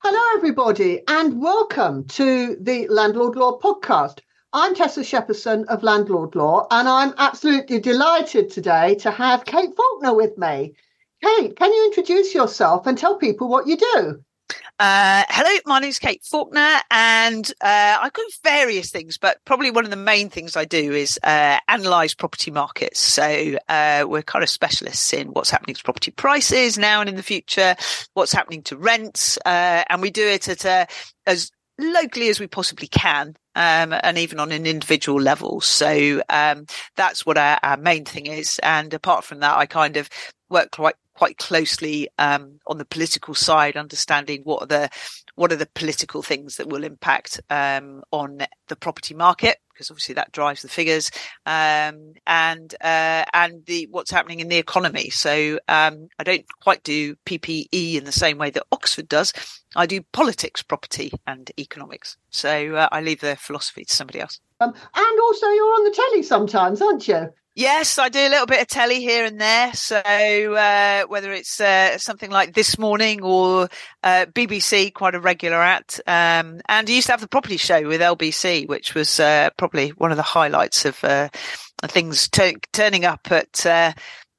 Hello, everybody, and welcome to the Landlord Law podcast. I'm Tessa Shepperson of Landlord Law, and I'm absolutely delighted today to have Kate Faulkner with me. Kate, can you introduce yourself and tell people what you do? Uh, hello, my name is Kate Faulkner, and uh, I do various things, but probably one of the main things I do is uh, analyse property markets. So uh, we're kind of specialists in what's happening to property prices now and in the future, what's happening to rents, uh, and we do it at as locally as we possibly can. Um, and even on an individual level. So um, that's what our, our main thing is. And apart from that, I kind of work quite quite closely um, on the political side, understanding what are the what are the political things that will impact um, on the property market, because obviously that drives the figures, um, and uh, and the what's happening in the economy. So um, I don't quite do PPE in the same way that Oxford does. I do politics, property, and economics. So uh, I leave the philosophy to somebody else. Um, and also, you're on the telly sometimes, aren't you? Yes, I do a little bit of telly here and there. So uh, whether it's uh, something like this morning or uh, BBC, quite a regular at. Um, and I used to have the property show with LBC, which was uh, probably one of the highlights of uh, things t- turning up at uh,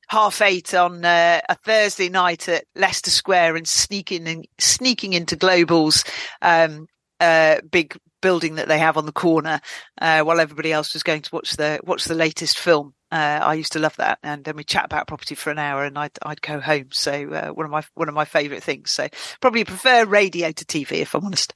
half eight on uh, a Thursday night at Leicester Square and sneaking in, sneaking into Global's um, uh, big building that they have on the corner uh, while everybody else was going to watch the watch the latest film. Uh, I used to love that, and then we chat about property for an hour, and I'd I'd go home. So uh, one of my one of my favourite things. So probably prefer radio to TV, if I'm honest.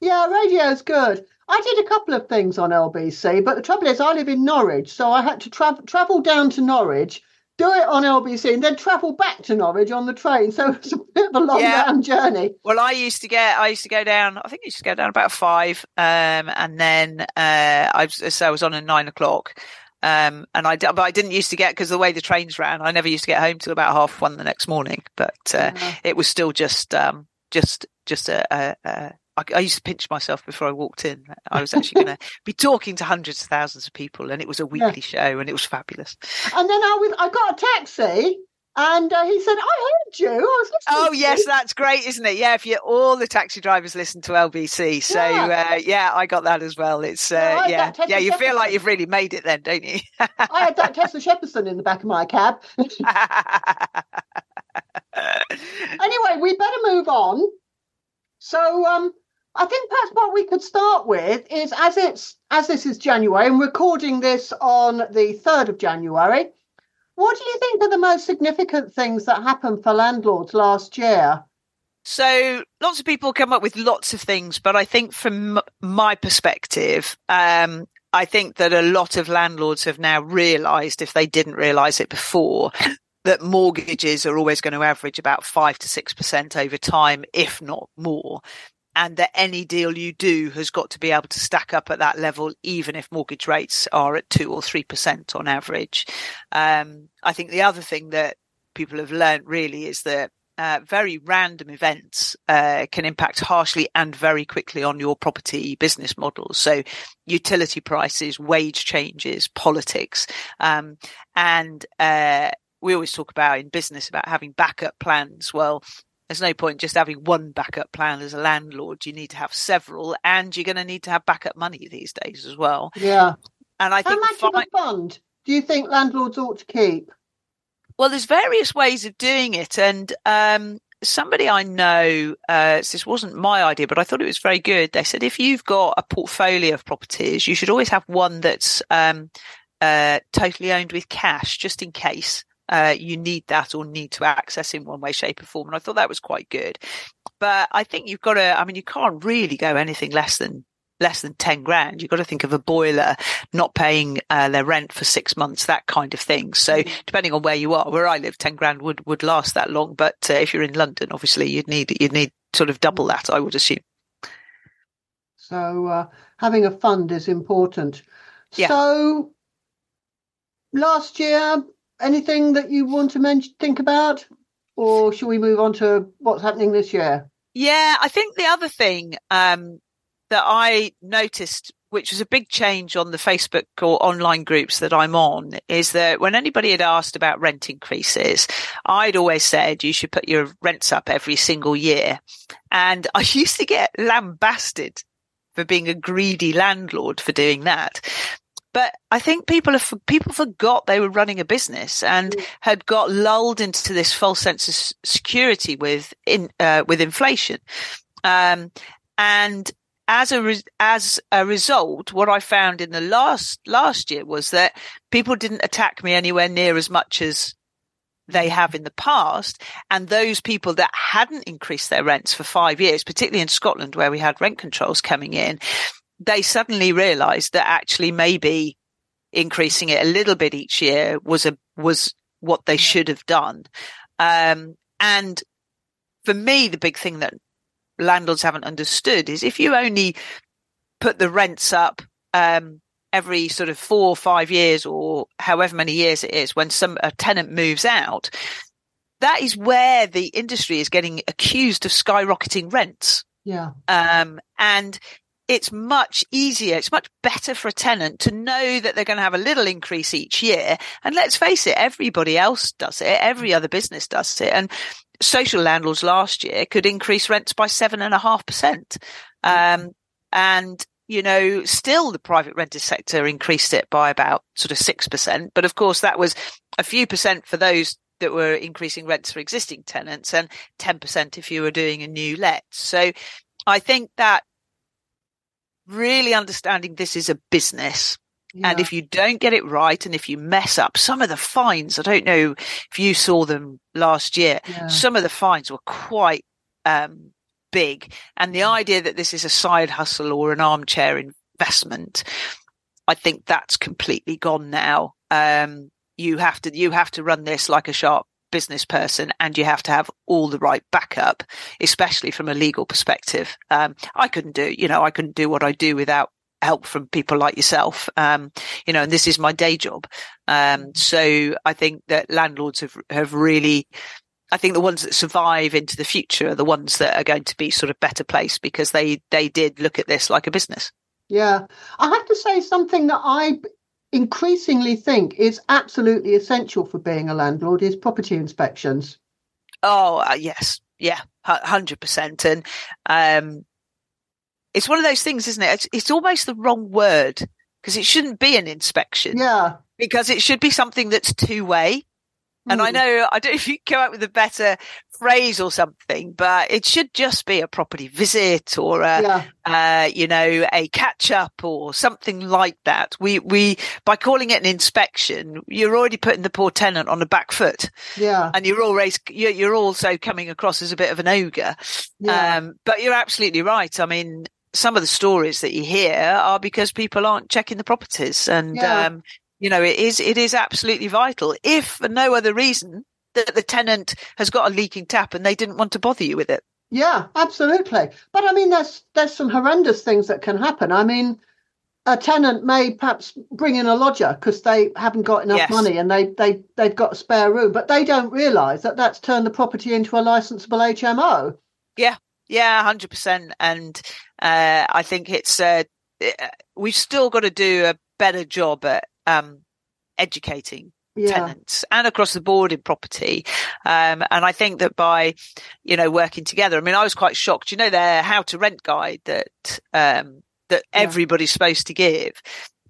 Yeah, radio's good. I did a couple of things on LBC, but the trouble is, I live in Norwich, so I had to travel travel down to Norwich, do it on LBC, and then travel back to Norwich on the train. So it's a bit of a long yeah. round journey. Well, I used to get, I used to go down. I think I used to go down about five, um, and then uh, I was, so I was on at nine o'clock. Um, and I, but I didn't used to get because the way the trains ran, I never used to get home till about half one the next morning. But uh, yeah. it was still just, um, just, just a, a, a I, I, used to pinch myself before I walked in. I was actually going to be talking to hundreds of thousands of people, and it was a weekly yeah. show, and it was fabulous. And then I was, I got a taxi, and uh, he said, "I heard you." I oh yes, that's great, isn't it? Yeah, if you all the taxi drivers listen to LBC, so yeah, uh, yeah I got that as well. It's uh, yeah, yeah. You feel like you've really made it then, don't you? I had that Tessa Shepperson in the back of my cab. anyway, we better move on. So, um, I think perhaps what we could start with is as it's as this is January and recording this on the third of January. What do you think are the most significant things that happened for landlords last year? So lots of people come up with lots of things, but I think from my perspective, um, I think that a lot of landlords have now realised, if they didn't realise it before, that mortgages are always going to average about five to six percent over time, if not more and that any deal you do has got to be able to stack up at that level, even if mortgage rates are at two or three percent on average. Um, I think the other thing that people have learned really is that uh, very random events uh, can impact harshly and very quickly on your property business model. So, utility prices, wage changes, politics, um, and uh, we always talk about in business about having backup plans. Well, there's no point just having one backup plan as a landlord. You need to have several, and you're going to need to have backup money these days as well. Yeah. And I think how much of a fund do you think landlords ought to keep? Well, there's various ways of doing it, and um, somebody I know, uh, this wasn't my idea, but I thought it was very good. They said if you've got a portfolio of properties, you should always have one that's um, uh, totally owned with cash, just in case uh, you need that or need to access in one way, shape, or form. And I thought that was quite good. But I think you've got to, I mean, you can't really go anything less than less than 10 grand. You've got to think of a boiler not paying uh, their rent for six months, that kind of thing. So mm. depending on where you are, where I live, 10 grand would, would last that long. But uh, if you're in London, obviously you'd need, you'd need sort of double that, I would assume. So uh, having a fund is important. Yeah. So last year, anything that you want to mention, think about, or should we move on to what's happening this year? Yeah, I think the other thing um, that I noticed, which was a big change on the Facebook or online groups that I'm on, is that when anybody had asked about rent increases, I'd always said you should put your rents up every single year. And I used to get lambasted for being a greedy landlord for doing that. But I think people have people forgot they were running a business and mm. had got lulled into this false sense of security with in uh, with inflation. Um, and as a re- as a result, what I found in the last last year was that people didn't attack me anywhere near as much as they have in the past. And those people that hadn't increased their rents for five years, particularly in Scotland where we had rent controls coming in, they suddenly realized that actually maybe increasing it a little bit each year was a was what they should have done. Um, and for me, the big thing that landlords haven't understood is if you only put the rents up um, every sort of four or five years or however many years it is when some a tenant moves out, that is where the industry is getting accused of skyrocketing rents. Yeah. Um, and it's much easier, it's much better for a tenant to know that they're going to have a little increase each year. And let's face it, everybody else does it. Every other business does it. And social landlords last year could increase rents by seven and a half percent. Um, and, you know, still the private rented sector increased it by about sort of six percent. But of course, that was a few percent for those that were increasing rents for existing tenants and 10% if you were doing a new let. So I think that really understanding this is a business. Yeah. And if you don't get it right and if you mess up, some of the fines, I don't know if you saw them last year, yeah. some of the fines were quite um, big. And the idea that this is a side hustle or an armchair investment, I think that's completely gone now. Um, you have to, you have to run this like a sharp business person and you have to have all the right backup, especially from a legal perspective. Um, I couldn't do, you know, I couldn't do what I do without help from people like yourself. Um, you know, and this is my day job. Um, so I think that landlords have, have really, I think the ones that survive into the future are the ones that are going to be sort of better placed because they, they did look at this like a business. Yeah. I have to say something that I increasingly think is absolutely essential for being a landlord is property inspections. Oh, uh, yes. Yeah, 100%. And um, it's one of those things, isn't it? It's, it's almost the wrong word because it shouldn't be an inspection. Yeah. Because it should be something that's two way. And. I know, I don't know if you come up with a better phrase or something, but it should just be a property visit or a, yeah. uh, you know, a catch up or something like that. We, we, by calling it an inspection, you're already putting the poor tenant on the back foot. Yeah. And you're always, you're, you're also coming across as a bit of an ogre. Yeah. Um, but you're absolutely right. I mean, some of the stories that you hear are because people aren't checking the properties and, yeah. um, you know, it is, it is absolutely vital. If for no other reason that the tenant has got a leaking tap and they didn't want to bother you with it. Yeah, absolutely. But I mean, there's, there's some horrendous things that can happen. I mean, a tenant may perhaps bring in a lodger because they haven't got enough yes. money and they they they've got a spare room, but they don't realise that that's turned the property into a licensable HMO. Yeah, yeah, hundred percent. And uh, I think it's uh, we've still got to do a better job at um, educating yeah. tenants and across the board in property. Um, and I think that by, you know, working together, I mean, I was quite shocked, you know, their how to rent guide that, um, that yeah. everybody's supposed to give.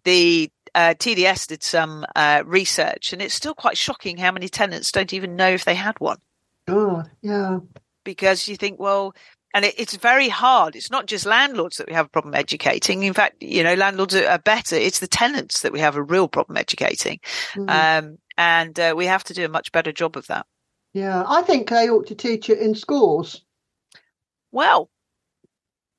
The, uh, TDS did some, uh, research and it's still quite shocking how many tenants don't even know if they had one. Oh, yeah. Because you think, well, and it, it's very hard. It's not just landlords that we have a problem educating. In fact, you know, landlords are, are better. It's the tenants that we have a real problem educating. Mm. Um, and uh, we have to do a much better job of that. Yeah, I think they ought to teach it in schools. Well,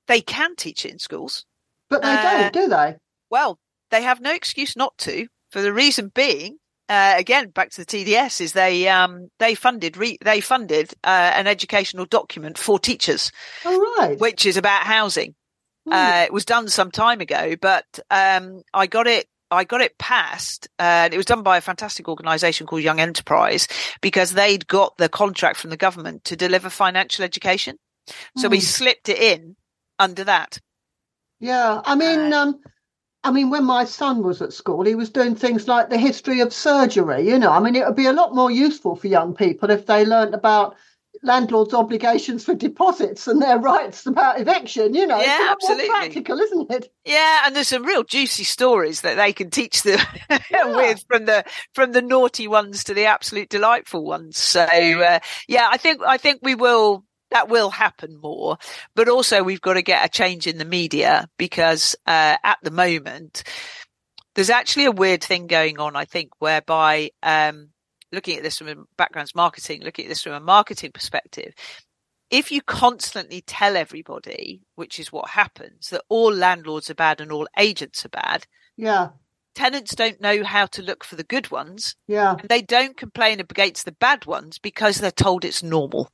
they can teach it in schools. But they uh, don't, do they? Well, they have no excuse not to, for the reason being uh, again back to the TDS is they um, they funded re- they funded uh, an educational document for teachers, oh, right. which is about housing. Mm. Uh, it was done some time ago, but um, I got it. I got it passed, and it was done by a fantastic organisation called Young Enterprise because they'd got the contract from the government to deliver financial education. So mm. we hmm. slipped it in under that. Yeah, I mean, uh, um, I mean, when my son was at school, he was doing things like the history of surgery. You know, I mean, it would be a lot more useful for young people if they learnt about landlords' obligations for deposits and their rights about eviction. You know, yeah, absolutely practical, isn't it? Yeah, and there's some real juicy stories that they can teach them yeah. with from the from the naughty ones to the absolute delightful ones. So uh, yeah, I think I think we will that will happen more. But also we've got to get a change in the media because uh, at the moment there's actually a weird thing going on, I think, whereby um, looking at this from a backgrounds marketing, looking at this from a marketing perspective, if you constantly tell everybody, which is what happens, that all landlords are bad and all agents are bad, yeah, tenants don't know how to look for the good ones. Yeah, and they don't complain against the bad ones because they're told it's normal.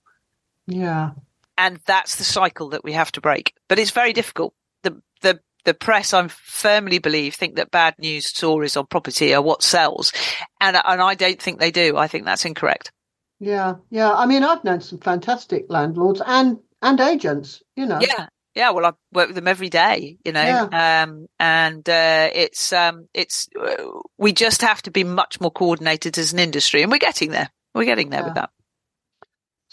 Yeah. And that's the cycle that we have to break. But it's very difficult. The the the press, I firmly believe, think that bad news stories on property are what sells, and and I don't think they do. I think that's incorrect. Yeah, yeah. I mean, I've known some fantastic landlords and and agents. You know. Yeah, yeah. Well, I work with them every day. You know, yeah. um, and uh, it's um, it's uh, we just have to be much more coordinated as an industry, and we're getting there. We're getting there yeah. with that.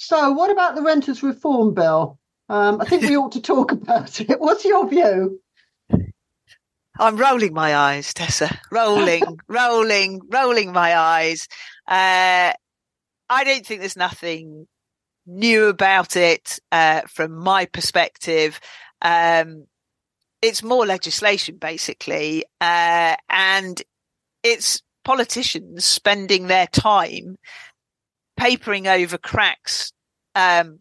So, what about the renters reform bill? Um, I think we ought to talk about it. What's your view? I'm rolling my eyes, Tessa. Rolling, rolling, rolling my eyes. Uh, I don't think there's nothing new about it uh, from my perspective. Um, it's more legislation, basically, uh, and it's politicians spending their time papering over cracks um,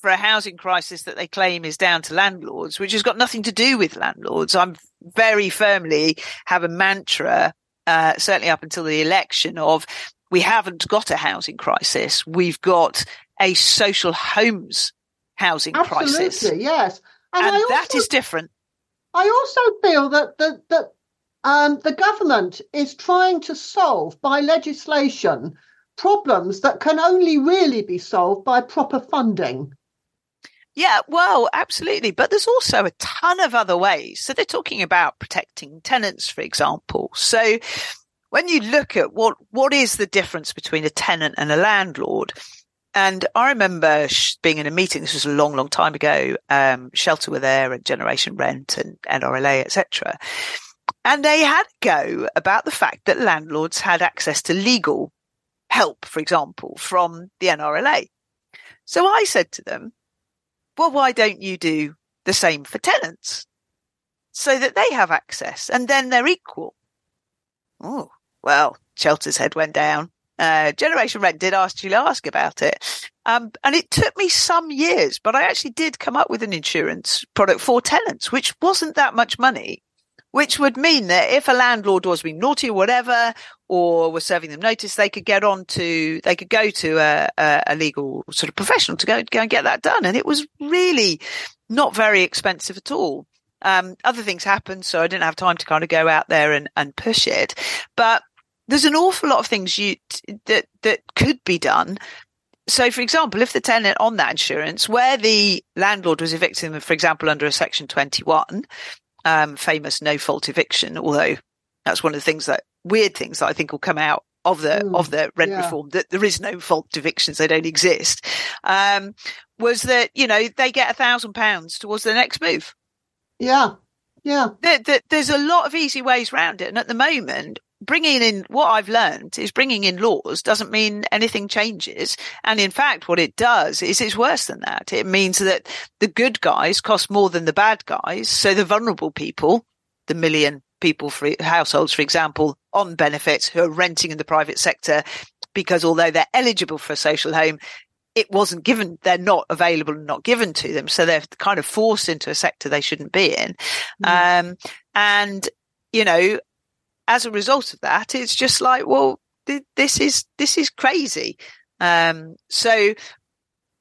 for a housing crisis that they claim is down to landlords, which has got nothing to do with landlords. I'm very firmly have a mantra, uh, certainly up until the election of we haven't got a housing crisis. We've got a social homes housing Absolutely, crisis. Absolutely, yes. And, and also, that is different. I also feel that the, that um, the government is trying to solve by legislation problems that can only really be solved by proper funding. Yeah, well, absolutely. But there's also a ton of other ways. So they're talking about protecting tenants, for example. So when you look at what, what is the difference between a tenant and a landlord? And I remember being in a meeting. This was a long, long time ago. Um, Shelter were there and Generation Rent and NRLA, etc. And they had go about the fact that landlords had access to legal help, for example, from the NRLA. So I said to them, well, why don't you do the same for tenants so that they have access and then they're equal? Oh, well, Shelter's head went down. Uh, Generation Rent did actually ask about it. Um, and it took me some years, but I actually did come up with an insurance product for tenants, which wasn't that much money which would mean that if a landlord was being naughty or whatever, or was serving them notice, they could get on to, they could go to a, a, a legal sort of professional to go, go and get that done. And it was really not very expensive at all. Um, other things happened, so I didn't have time to kind of go out there and, and push it. But there's an awful lot of things you that that could be done. So, for example, if the tenant on that insurance, where the landlord was evicting them, for example, under a Section 21, um, famous no fault eviction, although that's one of the things that weird things that I think will come out of the mm, of the rent yeah. reform that there is no fault evictions they don't exist. Um, was that you know they get a thousand pounds towards the next move. Yeah yeah. There, there, there's a lot of easy ways around it and at the moment bringing in what I've learned is bringing in laws doesn't mean anything changes. And in fact, what it does is it's worse than that. It means that the good guys cost more than the bad guys. So the vulnerable people, the million people for households, for example, on benefits who are renting in the private sector, because although they're eligible for a social home, it wasn't given, they're not available and not given to them. So they're kind of forced into a sector they shouldn't be in. Mm. Um, and, you know, as a result of that, it's just like, well, th- this is, this is crazy. Um, so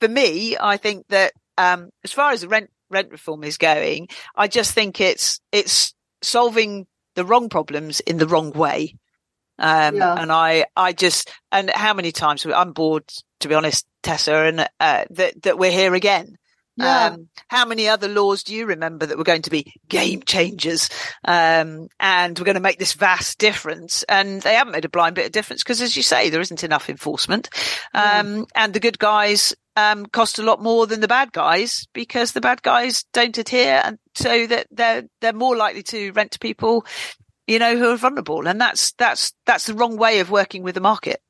for me, I think that, um, as far as the rent, rent reform is going, I just think it's, it's solving the wrong problems in the wrong way. Um, yeah. and I, I just, and how many times I'm bored, to be honest, Tessa, and, uh, that, that we're here again. Yeah. Um, how many other laws do you remember that were going to be game changers? Um, and we're going to make this vast difference. And they haven't made a blind bit of difference because, as you say, there isn't enough enforcement. Um, and the good guys, um, cost a lot more than the bad guys because the bad guys don't adhere. And so that they're, they're more likely to rent to people, you know, who are vulnerable. And that's, that's, that's the wrong way of working with the market.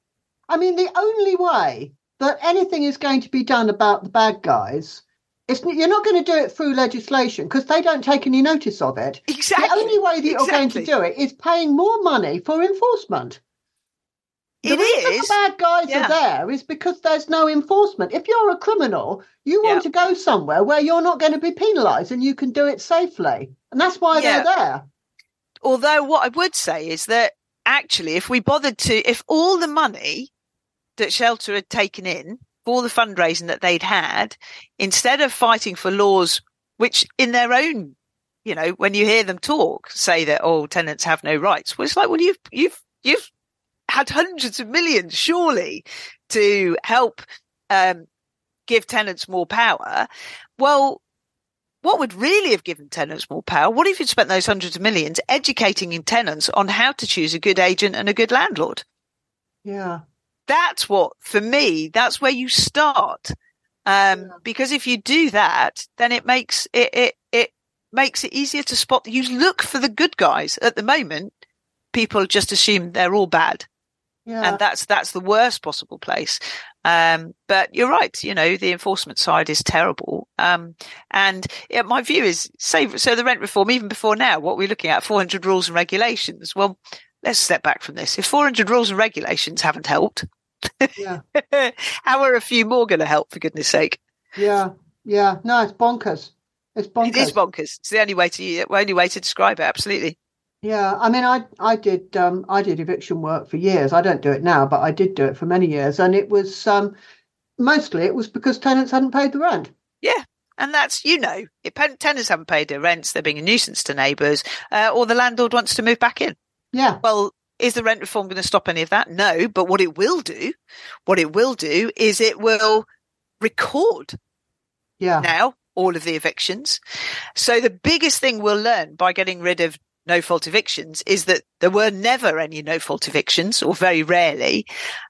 I mean, the only way that anything is going to be done about the bad guys is you're not going to do it through legislation because they don't take any notice of it. Exactly. The only way that you're going to do it is paying more money for enforcement. The It reason is. the bad guys Yeah. are there is because there's no enforcement. If you're a criminal, you want Yeah. to go somewhere where you're not going to be penalised and you can do it safely. And that's why Yeah. they're there. Although what I would say is that actually, if we bothered to, if all the money that Shelter had taken in all the fundraising that they'd had, instead of fighting for laws which in their own, you know, when you hear them talk, say that, oh, tenants have no rights. Well, it's like, well, you've, you've, you've had hundreds of millions surely to help, um, give tenants more power. Well, what would really have given tenants more power? What if you'd spent those hundreds of millions educating in tenants on how to choose a good agent and a good landlord? Yeah. That's what, for me, that's where you start. Um, Yeah. because if you do that, then it makes it, it, it makes it easier to spot. You look for the good guys. At the moment, people just assume they're all bad Yeah. and that's that's the worst possible place. Um, but you're right. You know, the enforcement side is terrible. Um, and yeah, my view is, say, so the rent reform, even before now, what we're looking at, 400 rules and regulations. Well, let's step back from this. If 400 rules and regulations haven't helped, yeah. how are a few more going to help? For goodness' sake, Yeah. Yeah. No, it's bonkers. It's bonkers. it is bonkers. It's the only way to only way to describe it. Absolutely. Yeah, I mean, I I did um, I did eviction work for years. I don't do it now, but I did do it for many years, and it was um, mostly it was because tenants hadn't paid the rent. Yeah, and that's, you know, if tenants haven't paid their rents, they're being a nuisance to neighbours, uh, or the landlord wants to move back in. Yeah, Well, is the rent reform going to stop any of that? No, but what it will do, what it will do is it will record yeah, now all of the evictions. So the biggest thing we'll learn by getting rid of no fault evictions is that there were never any no fault evictions or very rarely.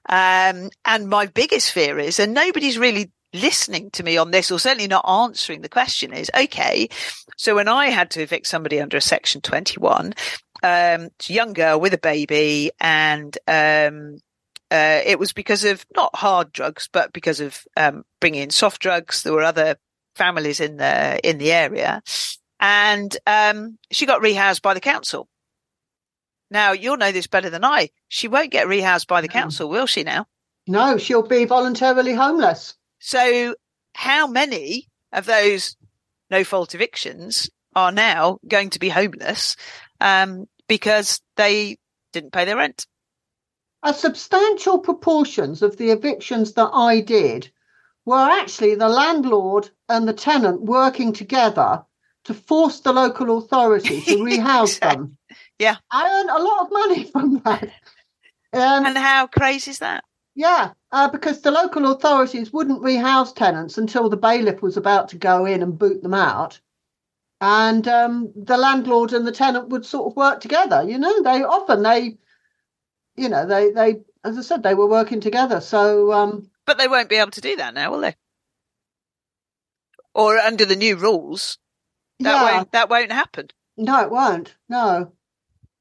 Um, and my biggest fear is, and nobody's really listening to me on this or certainly not answering the question is, okay, so when I had to evict somebody under a section 21, um, a young girl with a baby and, um, uh, it was because of not hard drugs, but because of um, bringing in soft drugs. There were other families in the in the area, and um, she got rehoused by the council. Now you'll know this better than I. She won't get rehoused by the council, will she? Now, no, she'll be voluntarily homeless. so how many of those no fault evictions are now going to be homeless um, because they didn't pay their rent? A substantial proportions of the evictions that I did were actually the landlord and the tenant working together to force the local authority to rehouse them. Yeah. I earned a lot of money from that. Um, And how crazy is that? Yeah, uh, because the local authorities wouldn't rehouse tenants until the bailiff was about to go in and boot them out. And um, the landlord and the tenant would sort of work together. You know, they often they, you know, they they as I said, they were working together. So um, But they won't be able to do that now, will they? Or under the new rules, that yeah, won't that won't happen. no, it won't. No.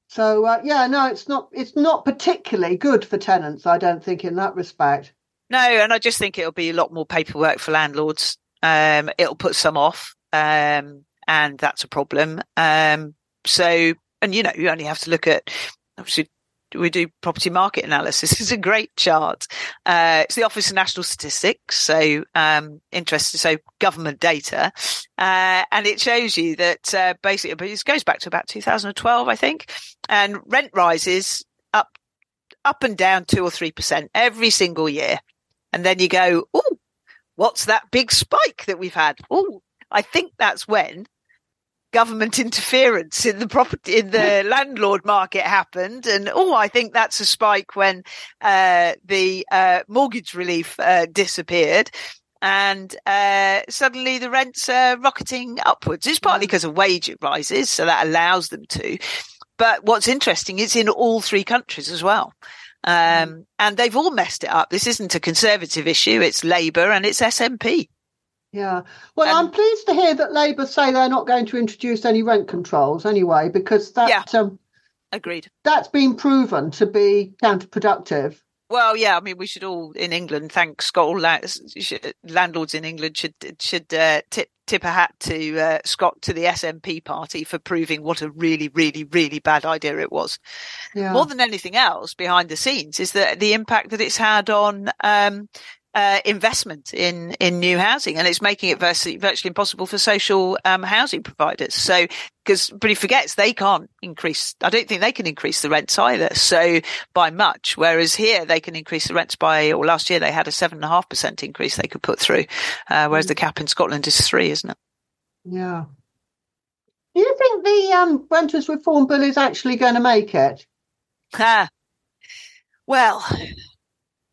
So uh, yeah, no, it's not. It's not particularly good for tenants. I don't think in that respect. No, and I just think it'll be a lot more paperwork for landlords. Um, it'll put some off, um, and that's a problem. Um, so, and you know, you only have to look at obviously we do property market analysis. It's a great chart. Uh, it's the Office of National Statistics, so um, interested, so government data, uh, and it shows you that uh, basically, but it goes back to about 2012, I think, and rent rises up, up and down two or three percent every single year, and then you go, oh, what's that big spike that we've had? Oh, I think that's when government interference in the property in the landlord market happened and oh i think that's a spike when uh, the uh, mortgage relief uh, disappeared and uh, suddenly the rents are rocketing upwards. It's partly because of wage rises, so that allows them to. But what's interesting is in all three countries as well. Um, mm. and they've all messed it up. This isn't a conservative issue. It's Labour and it's SNP. Yeah. Well, I'm pleased to hear that Labour say they're not going to introduce any rent controls anyway, because that, yeah. um, agreed. That's been proven to be counterproductive. Well, yeah, I mean, we should all in England thank Scott. Landlords in England should should uh, tip tip a hat to uh, Scott to the SNP party for proving what a really, really, really bad idea it was. Yeah. More than anything else, behind the scenes is that the impact that it's had on um, uh, investment in in new housing, and it's making it virtually, virtually impossible for social um, housing providers. So, because but he forgets they can't increase. I don't think they can increase the rents either. So by much, whereas here they can increase the rents by. Or last year they had a seven and a half percent increase they could put through, uh, whereas mm. the cap in Scotland is three, isn't it? Yeah. Do you think the um, renters reform bill is actually going to make it? Ah, well,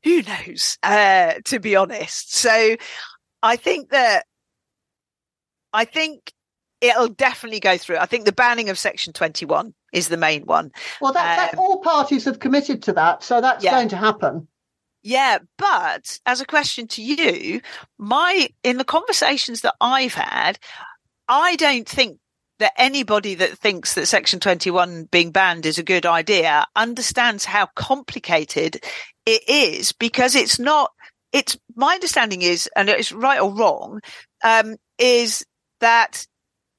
who knows, uh, to be honest. So I think that, I think it'll definitely go through. I think the banning of Section 21 is the main one. Well, that, um, that all parties have committed to that. So that's yeah. going to happen. Yeah, but as a question to you, my in the conversations that I've had, I don't think that anybody that thinks that Section 21 being banned is a good idea understands how complicated it is because it's not, it's my understanding is, and it's right or wrong, um, is that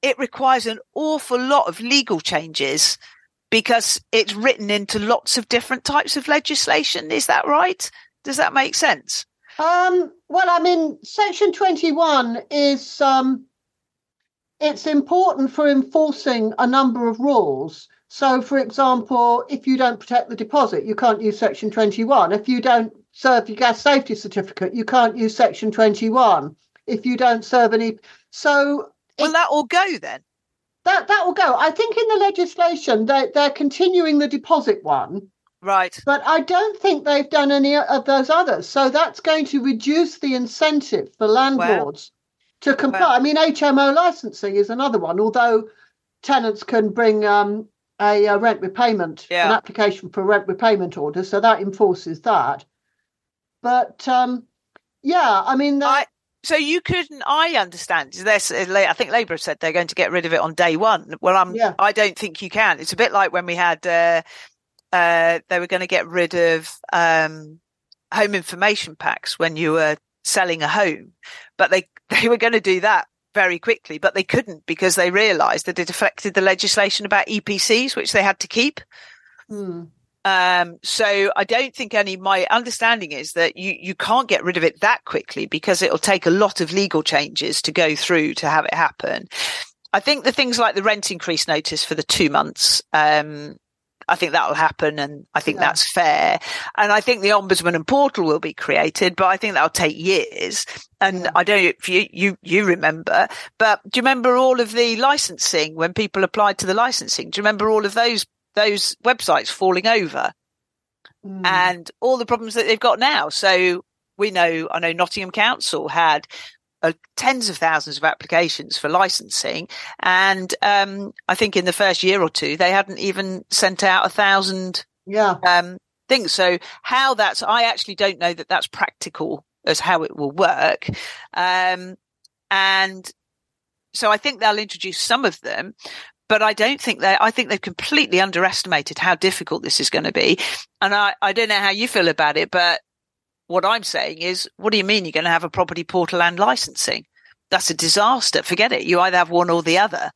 it requires an awful lot of legal changes because it's written into lots of different types of legislation. Is that right? Does that make sense? Um, well, I mean, Section 21 is, um, it's important for enforcing a number of rules. So, for example, if you don't protect the deposit, you can't use Section 21. If you don't serve your gas safety certificate, you can't use Section 21. If you don't serve any, so will that all go then? That that will go. I think in the legislation they they're continuing the deposit one, right? But I don't think they've done any of those others. So that's going to reduce the incentive for landlords to comply. Well, I mean, HMO licensing is another one, although tenants can bring um, a, a, rent repayment, yeah. an application for rent repayment order, so that enforces that. But um, yeah, I mean, I, so you couldn't. I understand. I think Labour said they're going to get rid of it on day one. Well, I'm. Yeah. I don't think you can. It's a bit like when we had. Uh, uh, they were going to get rid of um, home information packs when you were selling a home, but they they were going to do that very quickly, but they couldn't because they realised that it affected the legislation about EPCs, which they had to keep. Hmm. Um, so I don't think any, my understanding is that you, you can't get rid of it that quickly because it'll take a lot of legal changes to go through to have it happen. I think the things like the rent increase notice for the two months, um, I think that'll happen and I think yeah. that's fair. And I think the ombudsman and portal will be created, but I think that'll take years. And yeah. I don't know if you, you, you remember, but do you remember all of the licensing when people applied to the licensing? Do you remember all of those, those websites falling over mm. and all the problems that they've got now? So we know, I know Nottingham Council had uh, tens of thousands of applications for licensing. And um, I think in the first year or two, they hadn't even sent out a thousand yeah. um, things. So how that's, I actually don't know that that's practical as how it will work. Um, and so I think they'll introduce some of them, but I don't think they, I think they've completely underestimated how difficult this is going to be. And I, I don't know how you feel about it, but what I'm saying is, what do you mean you're going to have a property portal and licensing? That's a disaster. Forget it. You either have one or the other.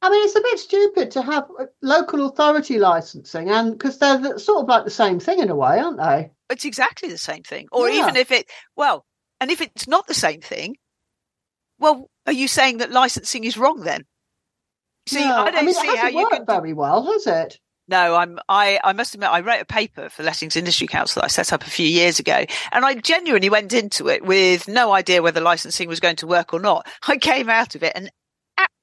I mean, it's a bit stupid to have uh, local authority licensing, and because they're sort of like the same thing in a way, aren't they? It's exactly the same thing. Or yeah. even if it, well, and if it's not the same thing, well, are you saying that licensing is wrong then? See, yeah. I don't I mean, see how you can very well, has it? No, I'm, I, I must admit, I wrote a paper for Lettings Industry Council that I set up a few years ago. And I genuinely went into it with no idea whether licensing was going to work or not. I came out of it and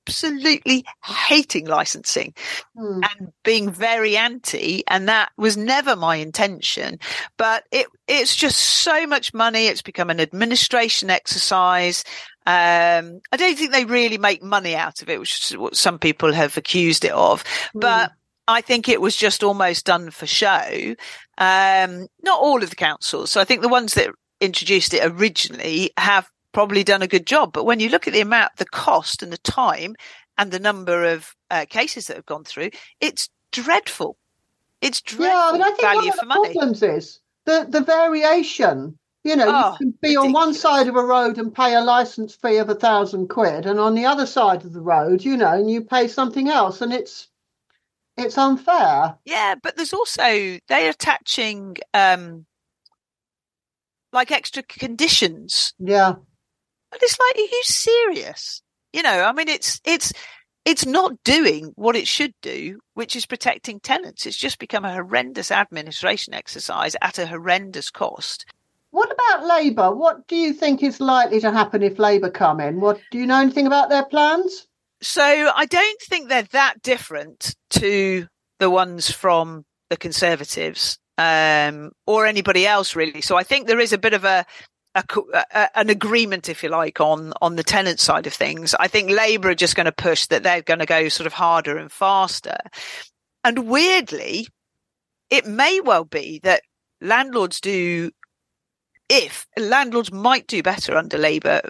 absolutely hating licensing mm. and being very anti. And that was never my intention, but it, it's just so much money. It's become an administration exercise. Um, I don't think they really make money out of it, which is what some people have accused it of, mm. but I think it was just almost done for show. Um, not all of the councils. So I think the ones that introduced it originally have probably done a good job. But when you look at the amount, the cost and the time and the number of uh, cases that have gone through, it's dreadful. It's dreadful yeah, mean, I think value one of the money. Problems is the the variation. You know, oh, you can be ridiculous. on one side of a road and pay a license fee of a thousand quid, and on the other side of the road, you know, and you pay something else, and it's it's unfair. Yeah, but there's also they're attaching um like extra conditions. Yeah. But it's like, are you serious? You know, I mean, it's it's it's not doing what it should do, which is protecting tenants. It's just become a horrendous administration exercise at a horrendous cost. What about Labour? What do you think is likely to happen if Labour come in? What do you know anything about their plans? So I don't think they're that different to the ones from the Conservatives um, or anybody else really. So I think there is a bit of a, a, a, an agreement, if you like, on on the tenant side of things. I think Labour are just going to push that they're going to go sort of harder and faster. And weirdly, it may well be that landlords do, if landlords might do better under Labour,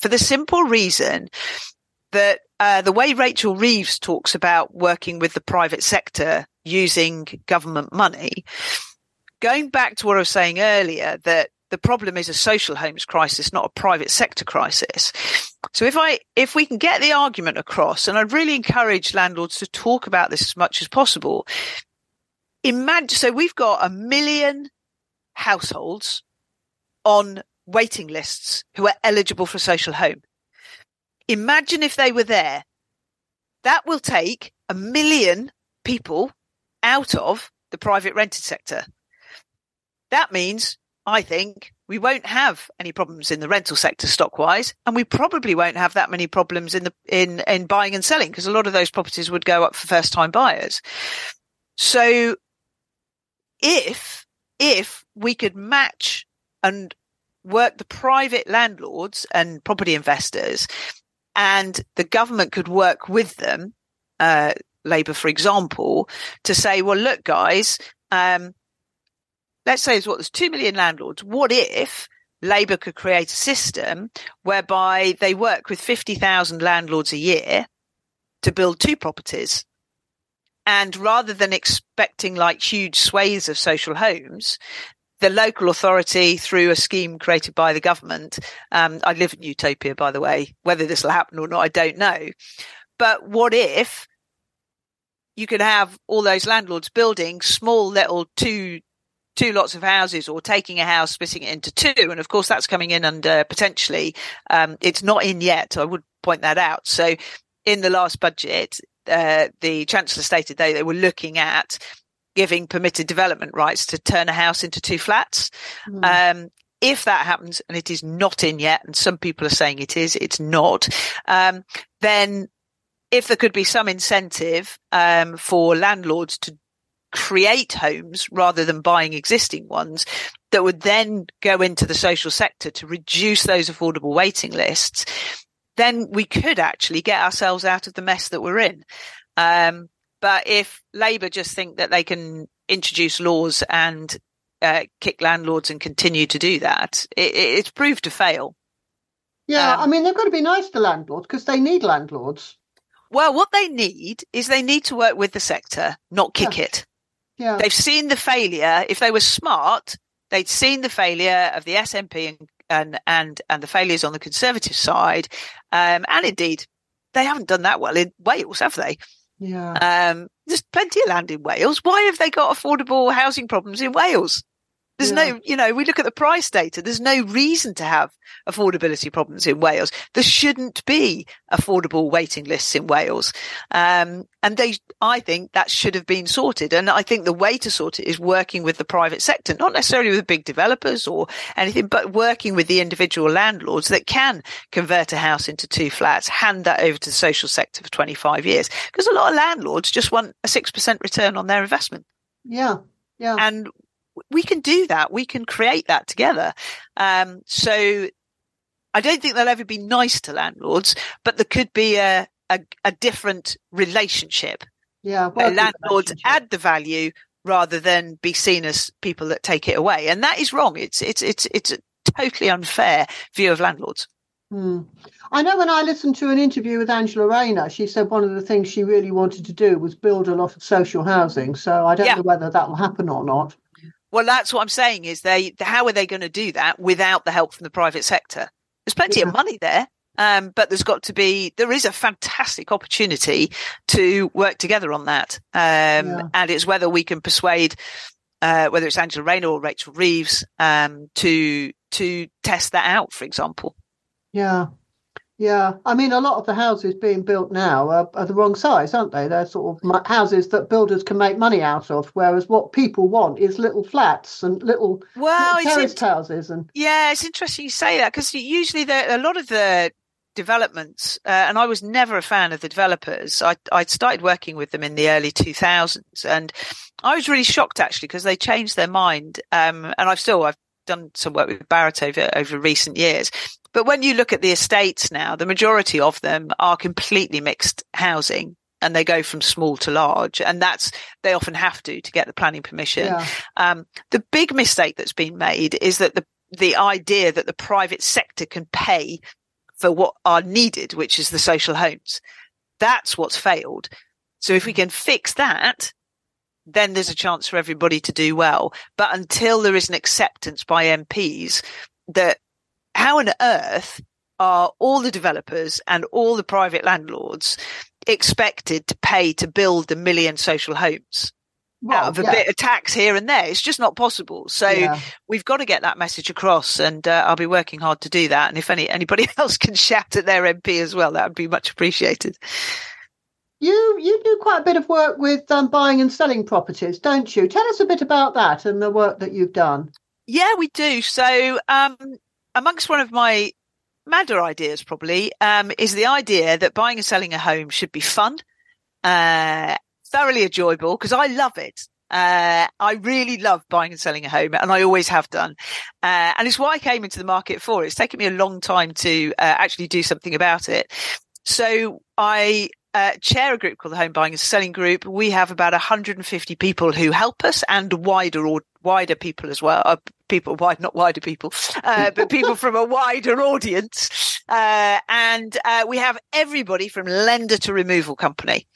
for the simple reason that uh, the way Rachel Reeves talks about working with the private sector using government money, going back to what I was saying earlier, that the problem is a social homes crisis, not a private sector crisis. So if I, if we can get the argument across, and I'd really encourage landlords to talk about this as much as possible. Imagine, so we've got a million households on waiting lists who are eligible for social home. Imagine if they were there. That will take a million people out of the private rented sector. That means I think we won't have any problems in the rental sector stock wise, and we probably won't have that many problems in the in in buying and selling because a lot of those properties would go up for first time buyers. So if if we could match and work the private landlords and property investors and the government could work with them, uh, Labour, for example, to say, well, look, guys, um, let's say there's what there's two million landlords. What if Labour could create a system whereby they work with 50,000 landlords a year to build two properties? And rather than expecting like huge swathes of social homes, the local authority through a scheme created by the government. Um, I live in utopia, by the way. Whether this will happen or not, I don't know. But what if you could have all those landlords building small little two two lots of houses or taking a house, splitting it into two. And of course, that's coming in under potentially, um, it's not in yet. I would point that out. So in the last budget, uh, the chancellor stated they, they were looking at giving permitted development rights to turn a house into two flats. Mm. Um, if that happens and it is not in yet, and some people are saying it is, it's not, um, then if there could be some incentive um, for landlords to create homes rather than buying existing ones that would then go into the social sector to reduce those affordable waiting lists, then we could actually get ourselves out of the mess that we're in. Um, but if Labour just think that they can introduce laws and uh, kick landlords and continue to do that, it, it's proved to fail. Yeah, um, I mean, they've got to be nice to landlords because they need landlords. Well, what they need is they need to work with the sector, not kick yeah. it. Yeah. They've seen the failure. If they were smart, they'd seen the failure of the SNP and and and, and the failures on the Conservative side. Um, and indeed, they haven't done that well in Wales, have they? Yeah. Um, there's plenty of land in Wales. Why have they got affordable housing problems in Wales? There's yeah. no, you know, we look at the price data. There's no reason to have affordability problems in Wales. There shouldn't be affordable waiting lists in Wales. Um, and they, I think that should have been sorted. And I think the way to sort it is working with the private sector, not necessarily with big developers or anything, but working with the individual landlords that can convert a house into two flats, hand that over to the social sector for 25 years. Because a lot of landlords just want a 6% return on their investment. Yeah. Yeah. And we can do that. We can create that together. Um, so I don't think they'll ever be nice to landlords, but there could be a, a, a different relationship. Yeah. Where landlords add the value rather than be seen as people that take it away. And that is wrong. It's, it's, it's, it's a totally unfair view of landlords. Hmm. I know when I listened to an interview with Angela Rayner, she said one of the things she really wanted to do was build a lot of social housing. So I don't yeah. know whether that will happen or not. Well, that's what I'm saying is they, how are they going to do that without the help from the private sector? There's plenty yeah. of money there. Um, but there's got to be, there is a fantastic opportunity to work together on that. Um, yeah. and it's whether we can persuade, uh, whether it's Angela Rayner or Rachel Reeves, um, to, to test that out, for example. Yeah. Yeah, I mean, a lot of the houses being built now are, are, the wrong size, aren't they? They're sort of houses that builders can make money out of, whereas what people want is little flats and little, well, little terraced houses. And yeah, it's interesting you say that because usually a lot of the developments, uh, and I was never a fan of the developers. I I started working with them in the early 2000s, and I was really shocked actually because they changed their mind. Um, and I've still I've done some work with Barratt over over recent years, but when you look at the estates now, the majority of them are completely mixed housing and they go from small to large. And that's, they often have to, to get the planning permission. Yeah. Um, the big mistake that's been made is that the, the idea that the private sector can pay for what are needed, which is the social homes. That's what's failed. So if we can fix that, then there's a chance for everybody to do well. But until there is an acceptance by MPs that how on earth are all the developers and all the private landlords expected to pay to build a million social homes? Well, out of a yeah. bit of tax here and there. It's just not possible. So yeah. we've got to get that message across, and uh, I'll be working hard to do that. And if any anybody else can shout at their MP as well, that would be much appreciated. You you do quite a bit of work with um, buying and selling properties, don't you? Tell us a bit about that and the work that you've done. Yeah, we do. So um, amongst one of my madder ideas probably um, is the idea that buying and selling a home should be fun, uh, thoroughly enjoyable because I love it. Uh, I really love buying and selling a home and I always have done. Uh, and it's why I came into the market for. It's taken me a long time to uh, actually do something about it. So I uh, chair a group called the Home Buying and Selling Group. We have about 150 people who help us and wider or wider people as well. Uh, people wide, not wider people, uh, but people from a wider audience. Uh, and uh, we have everybody from lender to removal company.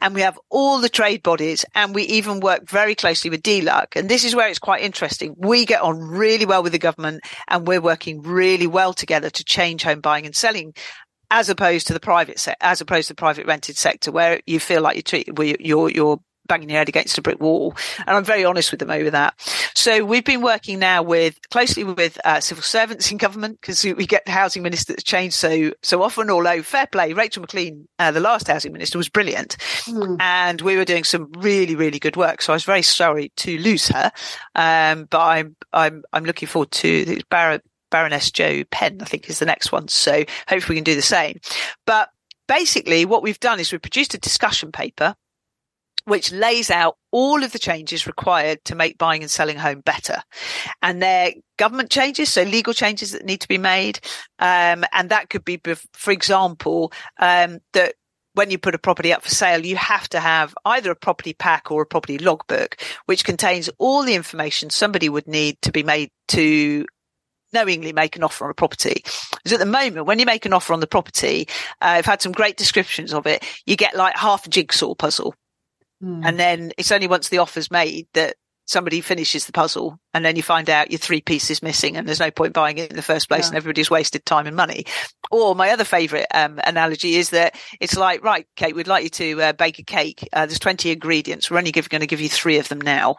And we have all the trade bodies and we even work very closely with DLUHC. And this is where it's quite interesting. We get on really well with the government and we're working really well together to change home buying and selling as opposed to the private se- as opposed to the private rented sector where you feel like where you're, you're banging your head against a brick wall. And I'm very honest with them over that. So we've been working now with closely with uh, civil servants in government because we get the housing minister that's changed so so often. Although fair play, Rachel Maclean, uh, the last housing minister, was brilliant, mm. and we were doing some really really good work. So I was very sorry to lose her, um, but I'm I'm I'm looking forward to Barratt Baroness Jo Penn, I think is the next one. So hopefully we can do the same. But basically what we've done is we've produced a discussion paper which lays out all of the changes required to make buying and selling home better. And they're government changes, so legal changes that need to be made. Um, and that could be, for example, um, that when you put a property up for sale, you have to have either a property pack or a property logbook, which contains all the information somebody would need to be made to knowingly make an offer on a property. Because at the moment, when you make an offer on the property, uh, I've had some great descriptions of it. You get like half a jigsaw puzzle. Mm. And then it's only once the offer's made that somebody finishes the puzzle and then you find out your three pieces missing and there's no point buying it in the first place yeah. and everybody's wasted time and money. Or my other favorite um, analogy is that it's like, right, Kate, we'd like you to uh, bake a cake. Uh, there's 20 ingredients. We're only going to give you three of them now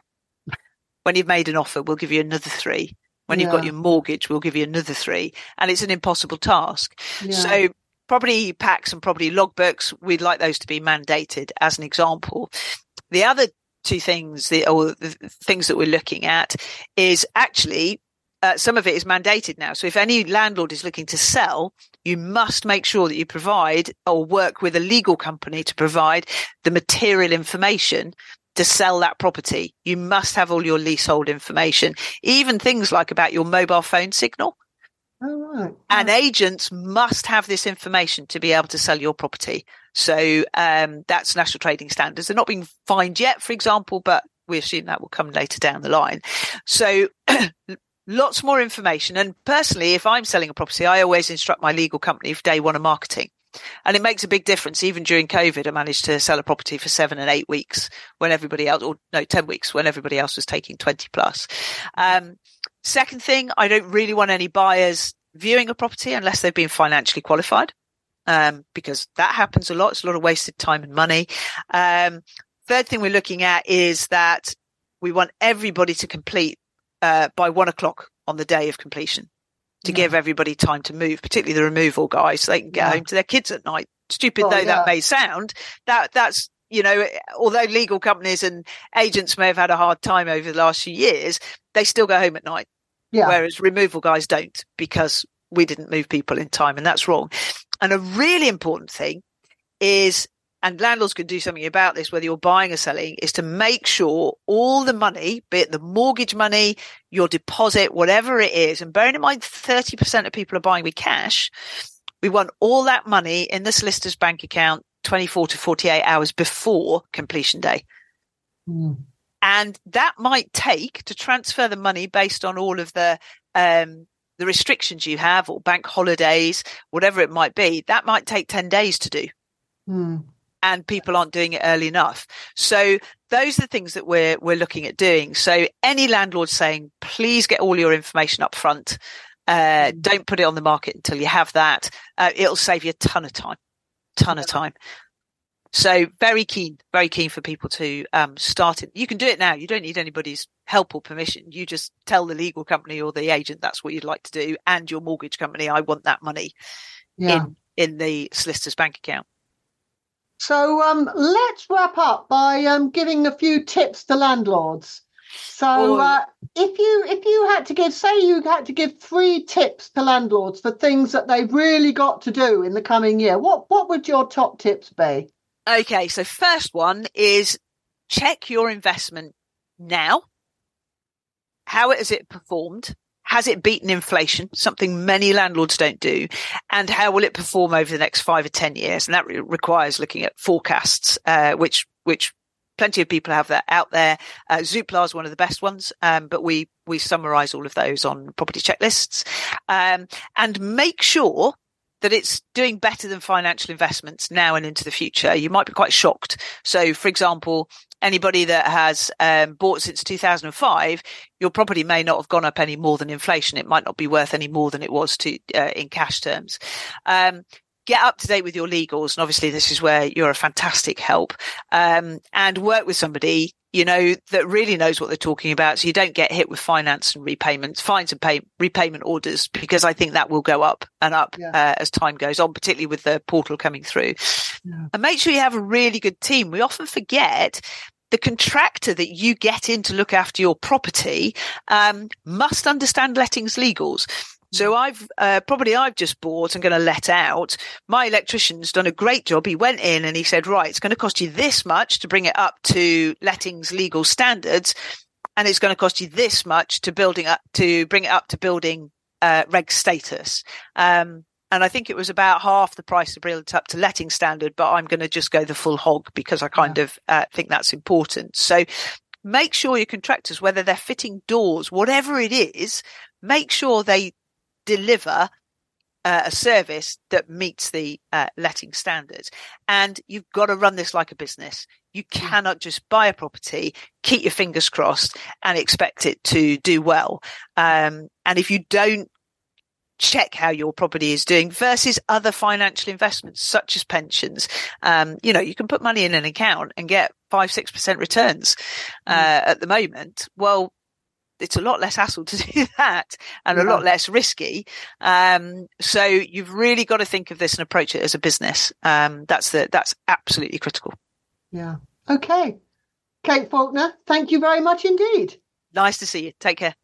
When you've made an offer, we'll give you another three. When you've got your mortgage, we'll give you another three. And it's an impossible task. Yeah. So property packs and property logbooks, we'd like those to be mandated as an example. The other two things, the, or the things that we're looking at is actually uh, some of it is mandated now. So if any landlord is looking to sell, you must make sure that you provide or work with a legal company to provide the material information to sell that property. You must have all your leasehold information, even things like about your mobile phone signal. Oh, right. And agents must have this information to be able to sell your property. So um, that's national trading standards. They're not being fined yet, for example, but we assume that will come later down the line. So lots more information. And personally, if I'm selling a property, I always instruct my legal company for day one of marketing. And it makes a big difference. Even during COVID, I managed to sell a property for seven and eight weeks when everybody else, or no, 10 weeks when everybody else was taking 20 plus. Um, second thing, I don't really want any buyers viewing a property unless they've been financially qualified. Um, because that happens a lot. It's a lot of wasted time and money. Um, third thing we're looking at is that we want everybody to complete uh, by one o'clock on the day of completion to yeah. give everybody time to move, particularly the removal guys, so they can get yeah. home to their kids at night. Stupid oh, though yeah. that may sound, that that's you know, although legal companies and agents may have had a hard time over the last few years, they still go home at night. Yeah. Whereas removal guys don't because we didn't move people in time and that's wrong. And a really important thing is and landlords can do something about this, whether you're buying or selling, is to make sure all the money, be it the mortgage money, your deposit, whatever it is, and bearing in mind 30% of people are buying with cash, we want all that money in the solicitor's bank account 24 to 48 hours before completion day. Mm. And that might take to transfer the money based on all of the, um, the restrictions you have or bank holidays, whatever it might be, that might take 10 days to do. Mm and people aren't doing it early enough. So those are the things that we're we're looking at doing. So any landlord saying, please get all your information up front. Uh, mm. don't put it on the market until you have that. Uh, it'll save you a ton of time, ton of time. So very keen, very keen for people to um, start it. You can do it now. You don't need anybody's help or permission. You just tell the legal company or the agent that's what you'd like to do, and your mortgage company, I want that money yeah. in in the solicitor's bank account. So um, let's wrap up by um, giving a few tips to landlords. So uh, if you if you had to give, say you had to give three tips to landlords for things that they've really got to do in the coming year, what what would your top tips be? Okay, so first one is check your investment now. How has it performed? Has it beaten inflation? Something many landlords don't do. And how will it perform over the next five or 10 years? And that re- requires looking at forecasts, uh, which, which plenty of people have that out there. Uh, Zoopla is one of the best ones, um, but we we summarize all of those on property checklists, um, and make sure that it's doing better than financial investments now and into the future. You might be quite shocked. So, for example, anybody that has um, bought since 2005, your property may not have gone up any more than inflation. It might not be worth any more than it was to uh, in cash terms. Um, get up to date with your legals. And obviously this is where you're a fantastic help. Um, and work with somebody, you know, that really knows what they're talking about. So you don't get hit with finance and repayments, fines and pay, repayment orders, because I think that will go up and up yeah. uh, as time goes on, particularly with the portal coming through. Yeah. And make sure you have a really good team. We often forget the contractor that you get in to look after your property um, must understand lettings legals. So I've uh, property I've just bought and going to let out. My electrician's done a great job. He went in and he said, right, it's going to cost you this much to bring it up to lettings legal standards. And it's going to cost you this much to building up to bring it up to building uh, reg status. Um, and I think it was about half the price to bring it up to letting standard, but I'm going to just go the full hog because I kind yeah. of uh, think that's important. So make sure your contractors, whether they're fitting doors, whatever it is, make sure they deliver uh, a service that meets the uh, letting standards. And you've got to run this like a business. You mm. cannot just buy a property, keep your fingers crossed and expect it to do well. Um, and if you don't check how your property is doing versus other financial investments such as pensions. Um, you know, you can put money in an account and get five, six percent returns, uh, mm. at the moment. Well, it's a lot less hassle to do that and yeah. a lot less risky. Um, so you've really got to think of this and approach it as a business. Um, that's the, that's absolutely critical. Yeah. Okay. Kate Faulkner, thank you very much indeed. Nice to see you. Take care.